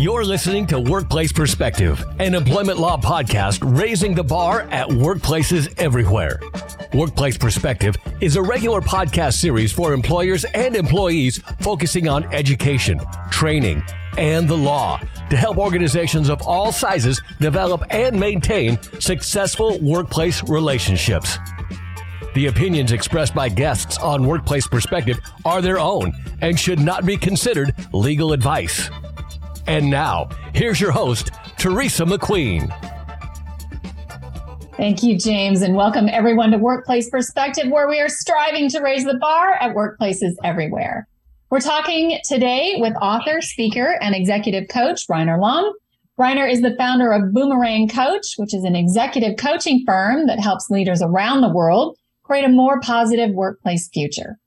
You're listening to Workplace Perspective, an employment law podcast raising the bar at workplaces everywhere. Workplace Perspective is a regular podcast series for employers and employees focusing on education, training, and the law to help organizations of all sizes develop and maintain successful workplace relationships. The opinions expressed by guests on Workplace Perspective are their own and should not be considered legal advice. And now, here's your host, Teresa McQueen. Thank you, James, and welcome everyone to Workplace Perspective, where we are striving to raise the bar at workplaces everywhere. We're talking today with author, speaker, and executive coach Reiner Lomb. Reiner is the founder of Boomerang Coach, which is an executive coaching firm that helps leaders around the world create a more positive workplace future.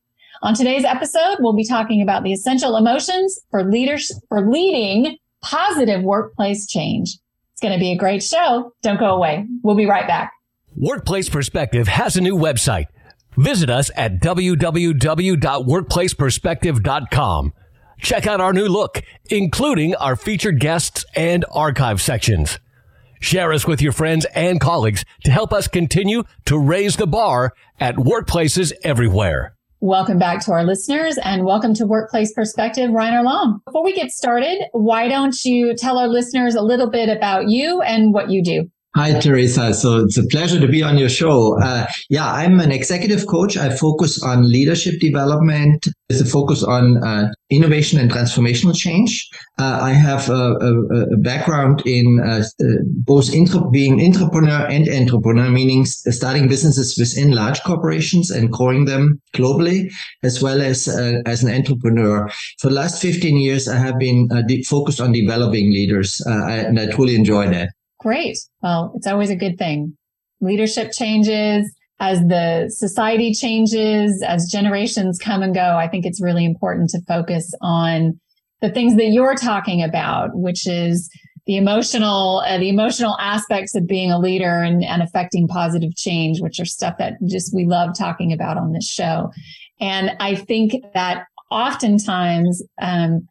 On today's episode, we'll be talking about the essential emotions for leaders, for leading positive workplace change. It's going to be a great show. Don't go away. We'll be right back. Workplace Perspective has a new website. Visit us at www.workplaceperspective.com. Check out our new look, including our featured guests and archive sections. Share us with your friends and colleagues to help us continue to raise the bar at workplaces everywhere. Welcome back to our listeners and welcome to Workplace Perspective, Reiner Lomb. Before we get started, why don't you tell our listeners a little bit about you and what you do? Hi, Teresa. So it's a pleasure to be on your show. Uh, yeah, I'm an executive coach. I focus on leadership development with a focus on uh, innovation and transformational change. Uh, I have a, a, a background in uh, uh, both intra- being entrepreneur and entrepreneur, meaning starting businesses within large corporations and growing them globally, as well as uh, as an entrepreneur. For the last 15 years, I have been de- focused on developing leaders, I, and I truly enjoy that. Great. Well, it's always a good thing. Leadership changes as the society changes, as generations come and go. I think it's really important to focus on the things that you're talking about, which is the emotional, uh, the emotional aspects of being a leader and, and affecting positive change, which are stuff that just we love talking about on this show. And I think that oftentimes, um,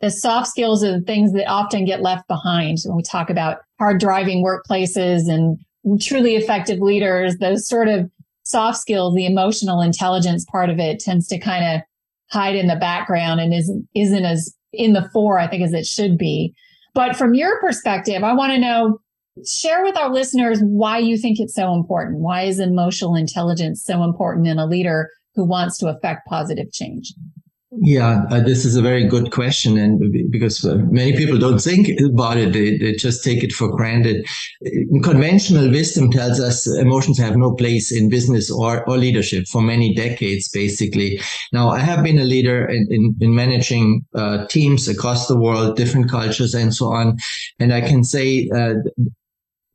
the soft skills are the things that often get left behind when we talk about hard driving workplaces and truly effective leaders, those sort of soft skills, the emotional intelligence part of it tends to kind of hide in the background and isn't, isn't as in the fore, I think, as it should be. But from your perspective, I want to know, share with our listeners why you think it's so important. Why is emotional intelligence so important in a leader who wants to affect positive change? Yeah, uh, this is a very good question. And because uh, many people don't think about it, they, they just take it for granted. Conventional wisdom tells us emotions have no place in business or, or leadership for many decades, basically. Now, I have been a leader in, in, in managing uh, teams across the world, different cultures and so on. And I can say, uh,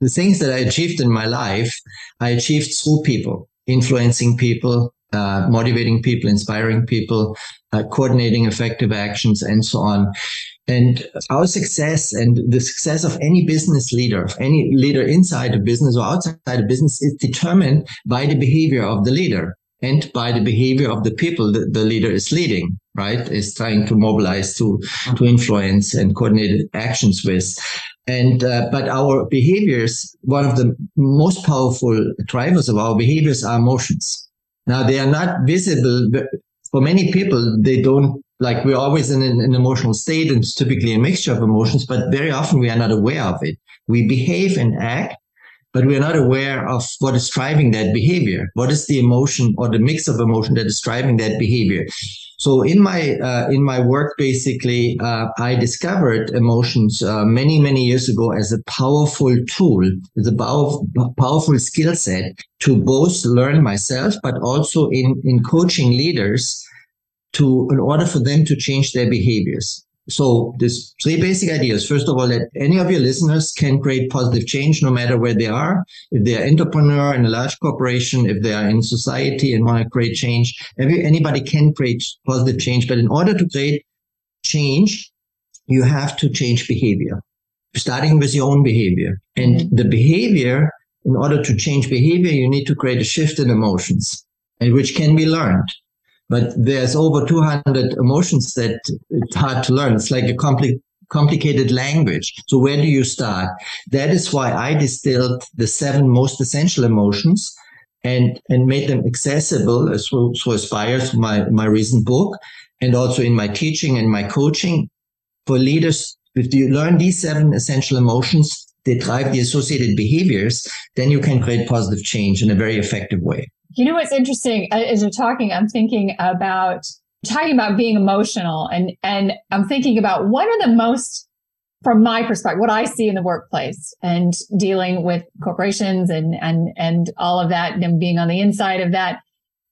the things that I achieved in my life, I achieved through people, influencing people, uh, motivating people, inspiring people, uh, coordinating effective actions, and so on. And our success and the success of any business leader, of any leader inside a business or outside a business is determined by the behavior of the leader and by the behavior of the people that the leader is leading, right? Is trying to mobilize to, to influence and coordinate actions with. And, uh, but our behaviors, one of the most powerful drivers of our behaviors are emotions. Now they are not visible for many people. They don't like we're always in an, an, emotional state and it's typically a mixture of emotions, but very often we are not aware of it. We behave and act, but we are not aware of what is driving that behavior. What is the emotion or the mix of emotion that is driving that behavior? So in my uh, in my work, basically, uh, I discovered emotions uh, many many years ago as a powerful tool, as a powerful, powerful skill set to both learn myself, but also in in coaching leaders to in order for them to change their behaviors. So there's three basic ideas. First of all, that any of your listeners can create positive change no matter where they are. If they're entrepreneur in a large corporation, if they are in society and want to create change, every, anybody can create positive change. But in order to create change, you have to change behavior, starting with your own behavior. And mm-hmm. the behavior, in order to change behavior, you need to create a shift in emotions, and which can be learned but there's over 200 emotions that it's hard to learn. It's like a compli- complicated language. So where do you start? That is why I distilled the seven most essential emotions and, and made them accessible as through, through Aspire, my, my recent book, and also in my teaching and my coaching for leaders. If you learn these seven essential emotions, they drive the associated behaviors, then you can create positive change in a very effective way. You know what's interesting as you're talking, I'm thinking about talking about being emotional and and I'm thinking about what are the most from my perspective, what I see in the workplace and dealing with corporations and and and all of that and being on the inside of that,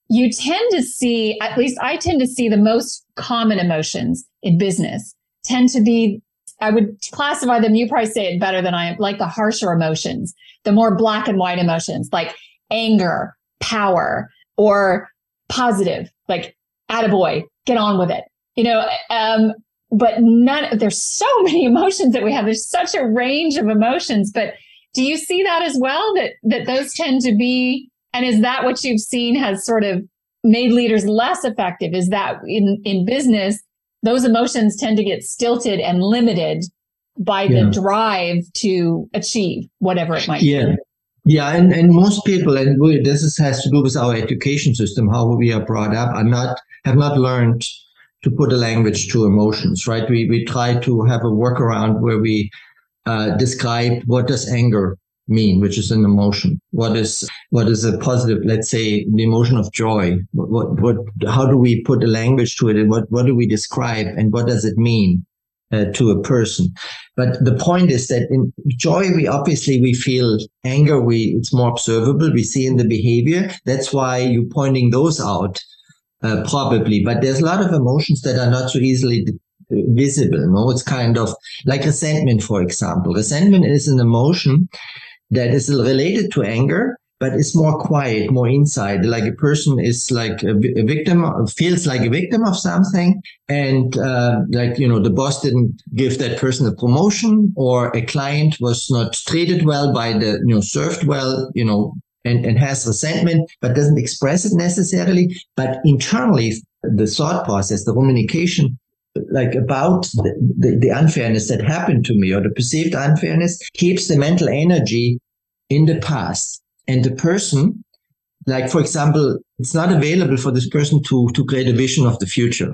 you tend to see, at least I tend to see the most common emotions in business tend to be I would classify them. You probably say it better than I am, like the harsher emotions, the more black and white emotions like anger, power, or positive, like attaboy, get on with it. You know, um, but none, there's so many emotions that we have. There's such a range of emotions, but do you see that as well? That, that those tend to be, and is that what you've seen has sort of made leaders less effective? Is that in, in business, those emotions tend to get stilted and limited by yeah. the drive to achieve whatever it might yeah. be. Yeah, and, and most people, and we, this is, has to do with our education system, how we are brought up, are not have not learned to put a language to emotions. Right? We we try to have a workaround where we uh, describe what does anger mean, which is an emotion. What is what is a positive? Let's say the emotion of joy. What what, what how do we put a language to it, and what what do we describe, and what does it mean? Uh, to a person. But the point is that in joy, we obviously we feel anger. We it's more observable. We see in the behavior. That's why you're pointing those out, uh, probably. But there's a lot of emotions that are not so easily visible. No, it's kind of like resentment, for example. Resentment is an emotion that is related to anger, but it's more quiet, more inside. Like a person is like a, a victim, feels like a victim of something. And, uh, like, you know, the boss didn't give that person a promotion or a client was not treated well by the, you know, served well, you know, and, and has resentment, but doesn't express it necessarily. But internally, the thought process, the communication like about the, the, the, unfairness that happened to me or the perceived unfairness keeps the mental energy in the past and the person, like for example, it's not available for this person to to create a vision of the future,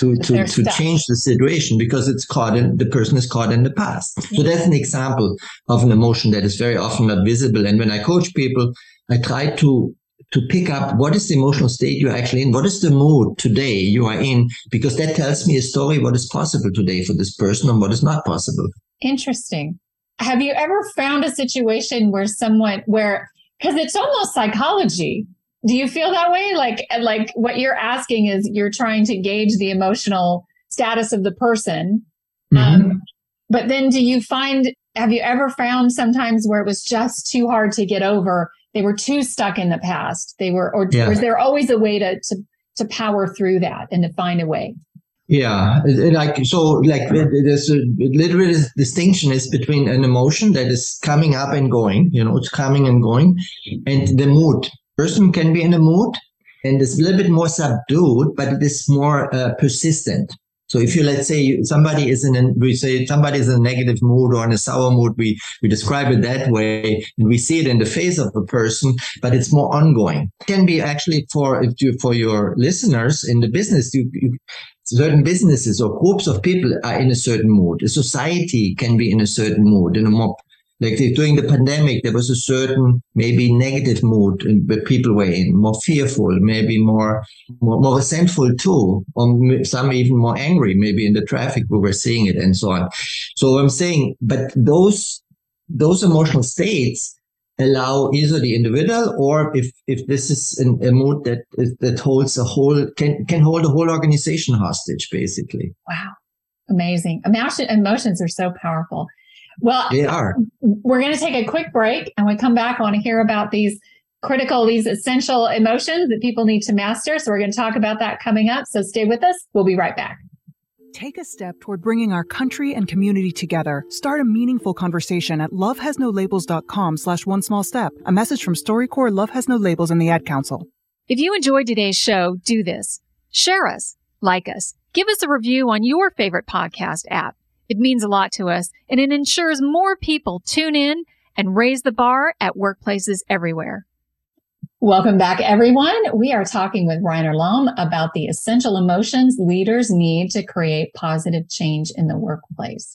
to to to change the situation because it's caught in the person is caught in the past. So that's an example of an emotion that is very often not visible. And when I coach people, I try to to pick up what is the emotional state you're actually in, what is the mood today you are in, because that tells me a story what is possible today for this person and what is not possible. Interesting. Have you ever found a situation where someone where because it's almost psychology. Do you feel that way? Like like what you're asking is you're trying to gauge the emotional status of the person. Mm-hmm. Um, but then do you find have you ever found sometimes where it was just too hard to get over? They were too stuck in the past. They were or yeah. was there always a way to to to power through that and to find a way? Yeah, like so, like there's a literal distinction is between an emotion that is coming up and going, you know, it's coming and going, and the mood. Person can be in a mood, and it's a little bit more subdued, but it is more uh, persistent. So if you let's say somebody is in a, we say somebody is in a negative mood or in a sour mood, we we describe it that way, and we see it in the face of a person, but it's more ongoing. It can be actually for if you for your listeners in the business, you, you certain businesses or groups of people are in a certain mood. A society can be in a certain mood, in a more like during the pandemic, there was a certain maybe negative mood where people were in, more fearful, maybe more, more, more resentful too, or some even more angry, maybe in the traffic we were seeing it and so on. So I'm saying, but those, those emotional states allow either the individual or if if this is an, a mood that that holds a whole can can hold a whole organization hostage basically. Wow. Amazing. Emotion, emotions are so powerful. Well they are. we're going to take a quick break and we come back i want to hear about these critical these essential emotions that people need to master. So we're going to talk about that coming up. So stay with us. We'll be right back Take a step toward bringing our country and community together. Start a meaningful conversation at lovehasnolabels.com slash one small step. A message from StoryCorps Love Has No Labels and the Ad Council. If you enjoyed today's show, do this. Share us, like us, give us a review on your favorite podcast app. It means a lot to us and it ensures more people tune in and raise the bar at workplaces everywhere. Welcome back, everyone. We are talking with Reiner Lomb about the essential emotions leaders need to create positive change in the workplace.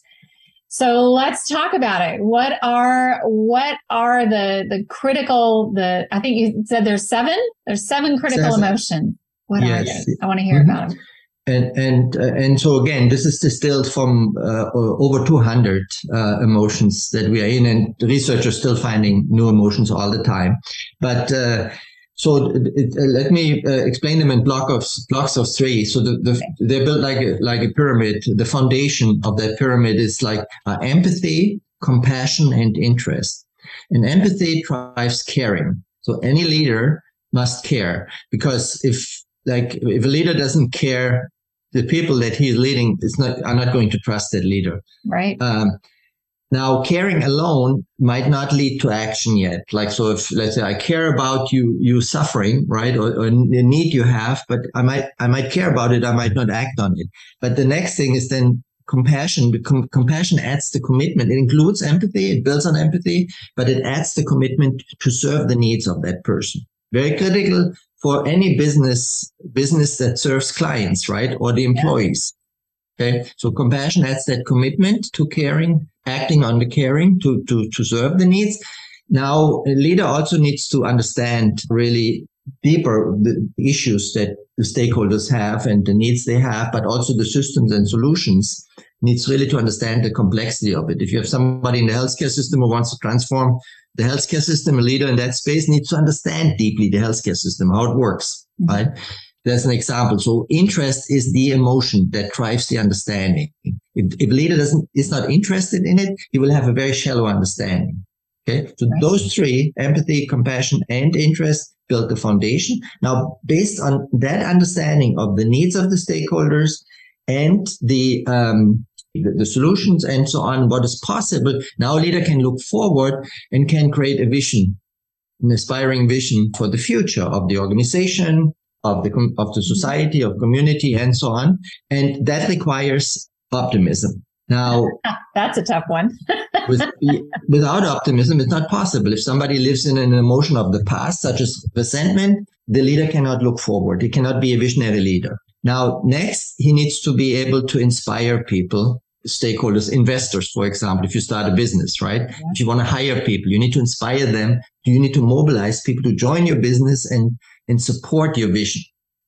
So let's talk about it. What are what are the the critical the I think you said there's seven there's seven critical seven. emotions. What yes. are they? I want to hear mm-hmm. about them. And and uh, and so again, this is distilled from uh, over 200 uh, emotions that we are in, and researchers still finding new emotions all the time. But uh, so it, uh, let me uh, explain them in block of blocks of three. So the, the, they're built like a, like a pyramid. The foundation of that pyramid is like empathy, compassion, and interest. And empathy drives caring. So any leader must care because if like if a leader doesn't care, the people that he's leading is not are not going to trust that leader. Right. Um, now, caring alone might not lead to action yet. Like, so if, let's say I care about you, you suffering, right? Or, or the need you have, but I might, I might care about it. I might not act on it. But the next thing is then compassion. Com- compassion adds the commitment. It includes empathy. It builds on empathy, but it adds the commitment to serve the needs of that person. Very critical for any business, business that serves clients, right? Or the employees. Okay. So compassion adds that commitment to caring, acting on the caring to, to, to serve the needs. Now, a leader also needs to understand really deeper the issues that the stakeholders have and the needs they have, but also the systems and solutions needs really to understand the complexity of it. If you have somebody in the healthcare system who wants to transform the healthcare system, a leader in that space needs to understand deeply the healthcare system, how it works, mm-hmm. right? That's an example. So interest is the emotion that drives the understanding. If, if a leader doesn't, is not interested in it, he will have a very shallow understanding. Okay. So right. those three, empathy, compassion, and interest build the foundation. Now, based on that understanding of the needs of the stakeholders and the, um, the, the solutions and so on, what is possible, now a leader can look forward and can create a vision an aspiring vision for the future of the organization, of the of the society, of community, and so on. And that requires optimism. Now, that's a tough one. with, without optimism, it's not possible. If somebody lives in an emotion of the past, such as resentment, the leader cannot look forward. He cannot be a visionary leader. Now, next, he needs to be able to inspire people, stakeholders, investors, for example, if you start a business, right? Yeah. If you want to hire people, you need to inspire them. You need to mobilize people to join your business and and support your vision.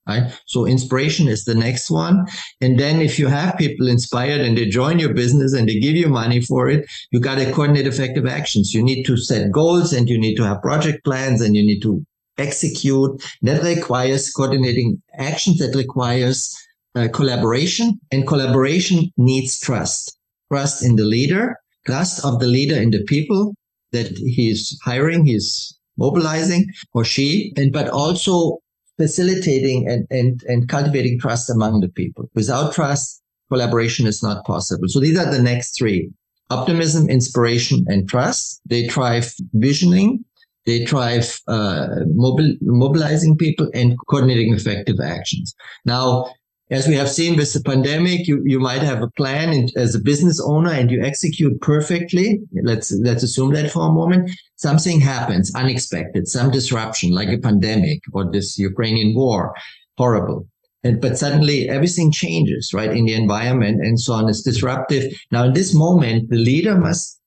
Right. So inspiration is the next one. And then if you have people inspired and they join your business and they give you money for it, you got to coordinate effective actions. You need to set goals and you need to have project plans and you need to execute. That requires coordinating actions that requires uh, collaboration and collaboration needs trust. Trust in the leader, trust of the leader in the people that he's hiring, he's mobilizing or she, and but also facilitating and, and, and cultivating trust among the people. Without trust, collaboration is not possible. So these are the next three. Optimism, inspiration, and trust. They drive visioning. They drive uh, mobil- mobilizing people and coordinating effective actions. Now, as we have seen with the pandemic, you, you might have a plan as a business owner and you execute perfectly. Let's, let's assume that for a moment. Something happens unexpected, some disruption like a pandemic or this Ukrainian war. Horrible. And, but suddenly everything changes, right? In the environment and so on. It's disruptive. Now, in this moment, the leader must,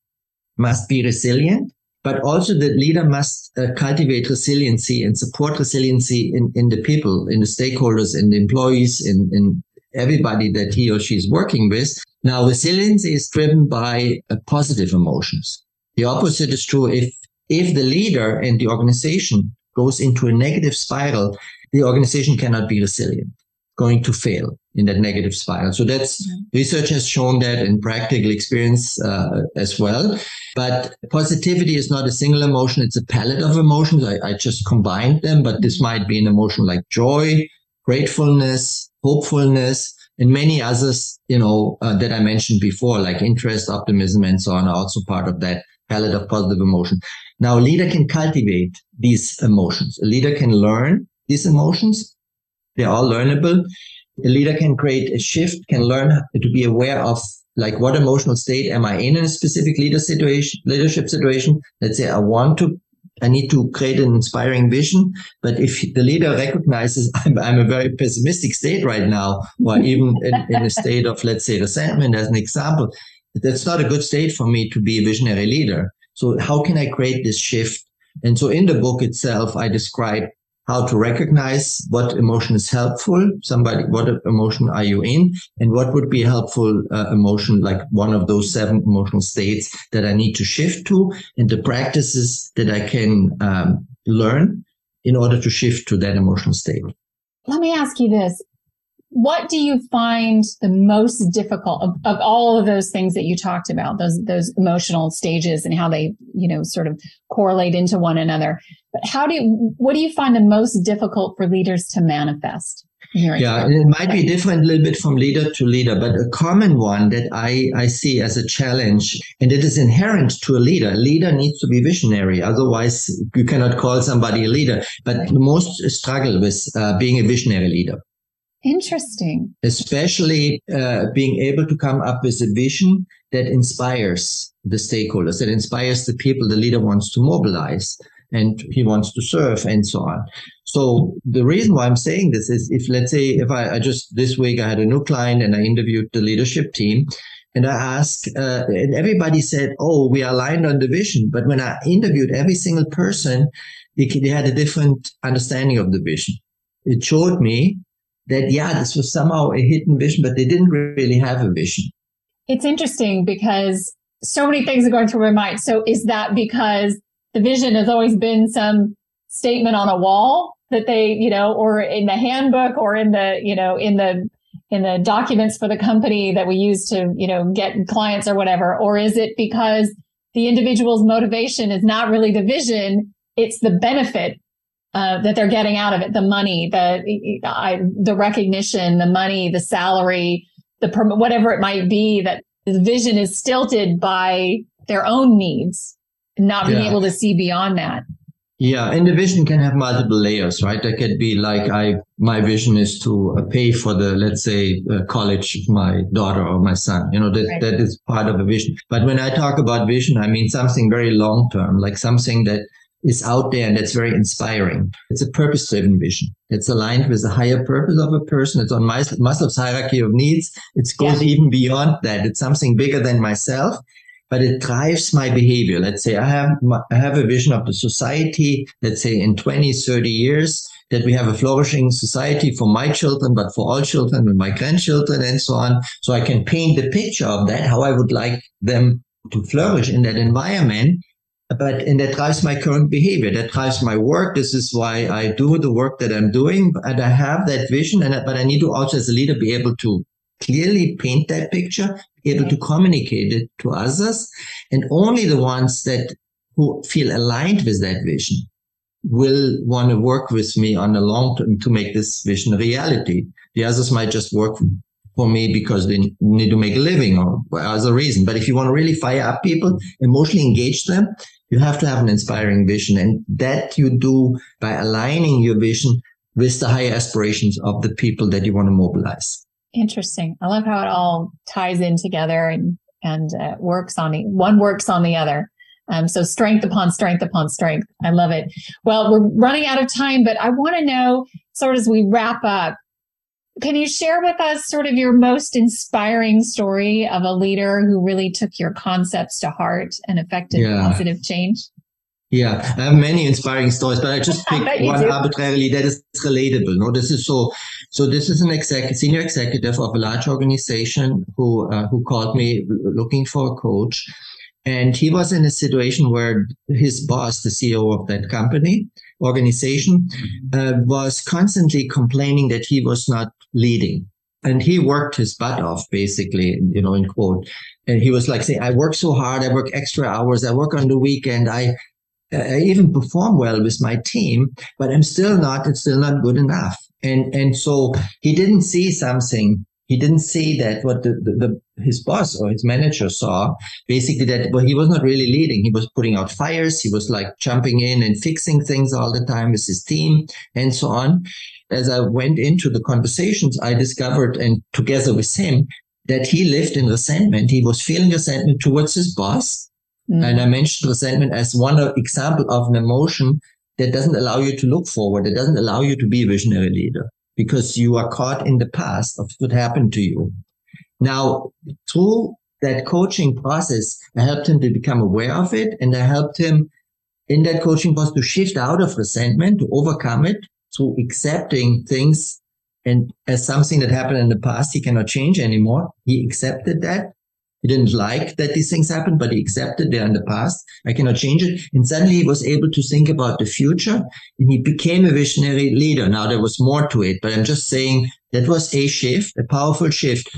must be resilient but also the leader must uh, cultivate resiliency and support resiliency in, in the people, in the stakeholders, in the employees, in, in everybody that he or she is working with. Now, resiliency is driven by uh, positive emotions. The opposite is true. If, if the leader and the organization goes into a negative spiral, the organization cannot be resilient going to fail in that negative spiral. So that's mm-hmm. research has shown that in practical experience uh, as well. But positivity is not a single emotion; it's a palette of emotions. I, I just combined them, but this might be an emotion like joy, gratefulness, hopefulness, and many others, you know, uh, that I mentioned before, like interest, optimism, and so on, are also part of that palette of positive emotion. Now, a leader can cultivate these emotions. A leader can learn these emotions they're all learnable. A leader can create a shift, can learn to be aware of like what emotional state am I in in a specific leader situation, leadership situation? Let's say I want to, I need to create an inspiring vision. But if the leader recognizes I'm, I'm a very pessimistic state right now, or even in, in a state of, let's say, resentment as an example, that's not a good state for me to be a visionary leader. So how can I create this shift? And so in the book itself, I describe how to recognize what emotion is helpful. Somebody, what emotion are you in? And what would be helpful uh, emotion, like one of those seven emotional states that I need to shift to and the practices that I can um, learn in order to shift to that emotional state. Let me ask you this what do you find the most difficult of, of, all of those things that you talked about those those emotional stages and how they you know sort of correlate into one another but how do you what do you find the most difficult for leaders to manifest yeah, it might be different a little bit from leader to leader, but a common one that I, I see as a challenge, and it is inherent to a leader. A leader needs to be visionary. Otherwise, you cannot call somebody a leader. But the most struggle with uh, being a visionary leader. Interesting. Especially uh, being able to come up with a vision that inspires the stakeholders, that inspires the people the leader wants to mobilize and he wants to serve and so on. So the reason why I'm saying this is if let's say if I, I just this week I had a new client and I interviewed the leadership team and I asked, uh, and everybody said, "Oh, we are aligned on the vision." But when I interviewed every single person, they, they had a different understanding of the vision. It showed me that, yeah, this was somehow a hidden vision, but they didn't really have a vision. It's interesting because so many things are going through my mind. So is that because the vision has always been some statement on a wall that they, you know, or in the handbook or in the, you know, in the, in the documents for the company that we use to, you know, get clients or whatever? Or is it because the individual's motivation is not really the vision? It's the benefit uh, that they're getting out of it the money the I, the recognition the money the salary the whatever it might be that the vision is stilted by their own needs not being yeah. able to see beyond that yeah, and the vision can have multiple layers, right? That could be like I, my vision is to uh, pay for the, let's say, uh, college of my daughter or my son. You know, that right. that is part of a vision. But when I talk about vision, I mean something very long term, like something that is out there and that's very inspiring. It's a purpose driven vision. It's aligned with the higher purpose of a person. It's on Maslow's hierarchy of needs. It goes yeah. even beyond that. It's something bigger than myself, but it drives my behavior. Let's say I have, I have a vision of the society, let's say in 20, 30 years that we have a flourishing society for my children, but for all children and my grandchildren and so on. So I can paint the picture of that, how I would like them to flourish in that environment but and that drives my current behavior. That drives my work. This is why i do the work that i'm doing and i have that vision and but i need to also as a leader be able to clearly paint that picture be able to communicate it to others and only the ones that who feel aligned with that vision will want to work with me on the long term to make this vision a reality. The others might just work for me because they need to make a living or as a reason. But if you want to really fire up people, emotionally engage them, you have to have an inspiring vision. And that you do by aligning your vision with the higher aspirations of the people that you want to mobilize. Interesting. I love how it all ties in together and, and uh, works on the one works on the other. Um, so strength upon strength upon strength. I love it. Well, we're running out of time, but I want to know sort of as we wrap up, can you share with us sort of your most inspiring story of a leader who really took your concepts to heart and affected yeah. positive change? Yeah, I have many inspiring stories, but I just picked one do. arbitrarily that is relatable. No, this is so. So this is an executive, senior executive of a large organization who uh, who called me looking for a coach, and he was in a situation where his boss, the CEO of that company organization, uh, was constantly complaining that he was not leading. And he worked his butt off, basically, you know, in quote. And he was like saying, I work so hard. I work extra hours. I work on the weekend. I, I even perform well with my team, but I'm still not, it's still not good enough. And, and so he didn't see something he didn't see that what the, the, the, his boss or his manager saw basically that well he was not really leading he was putting out fires he was like jumping in and fixing things all the time with his team and so on as I went into the conversations, I discovered, and together with him, that he lived in resentment. He was feeling resentment towards his boss. Mm-hmm. And I mentioned resentment as one example of an emotion that doesn't allow you to look forward. It doesn't allow you to be a visionary leader because you are caught in the past of what happened to you. Now, through that coaching process, I helped him to become aware of it and I helped him in that coaching process to shift out of resentment, to overcome it through accepting things and as something that happened in the past, he cannot change anymore. He accepted that. He didn't like that these things happened, but he accepted they're in the past. I cannot change it. And suddenly he was able to think about the future and he became a visionary leader. Now there was more to it, but I'm just saying that was a shift, a powerful shift.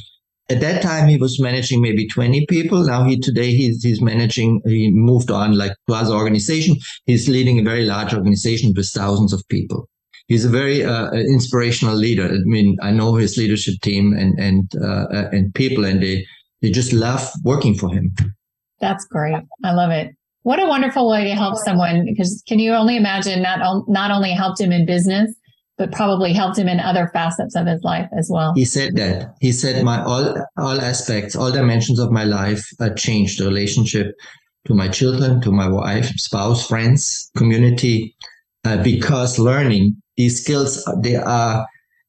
At that time, he was managing maybe 20 people. Now he today he's, he's managing, he moved on like to other organization. He's leading a very large organization with thousands of people he's a very uh, inspirational leader. I mean, I know his leadership team and and uh, and people, and they they just love working for him. That's great. I love it. What a wonderful way to help someone. Because can you only imagine not not only helped him in business, but probably helped him in other facets of his life as well. He said that. He said my all all aspects, all dimensions of my life uh, changed. The relationship to my children, to my wife, spouse, friends, community, uh, because learning these skills they are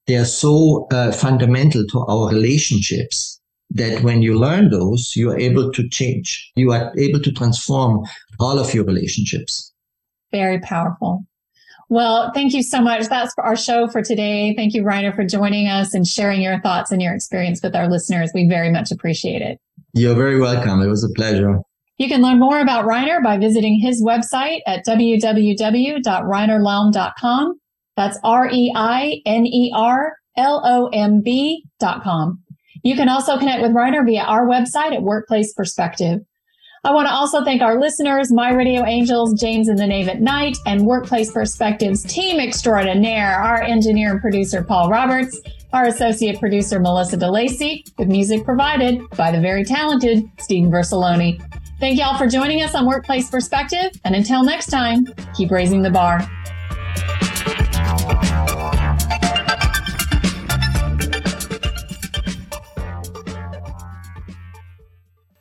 they are so uh, fundamental to our relationships that when you learn those you are able to change. You are able to transform all of your relationships. Very powerful. Well thank you so much. That's our show for today. Thank you Reiner for joining us and sharing your thoughts and your experience with our listeners. We very much appreciate it. You're very welcome. It was a pleasure. You can learn more about Reiner by visiting his website at www.reinerlomb.com. That's R-E-I-N-E-R-L-O-M-B dot com. You can also connect with Reiner via our website at Workplace Perspective. I want to also thank our listeners, My Radio Angels, James and the Knave at Night, and Workplace Perspectives team extraordinaire, our engineer and producer, Paul Roberts, our associate producer, Melissa DeLacy, with music provided by the very talented Stephen Versaloni. Thank y'all for joining us on Workplace Perspective. And until next time, keep raising the bar.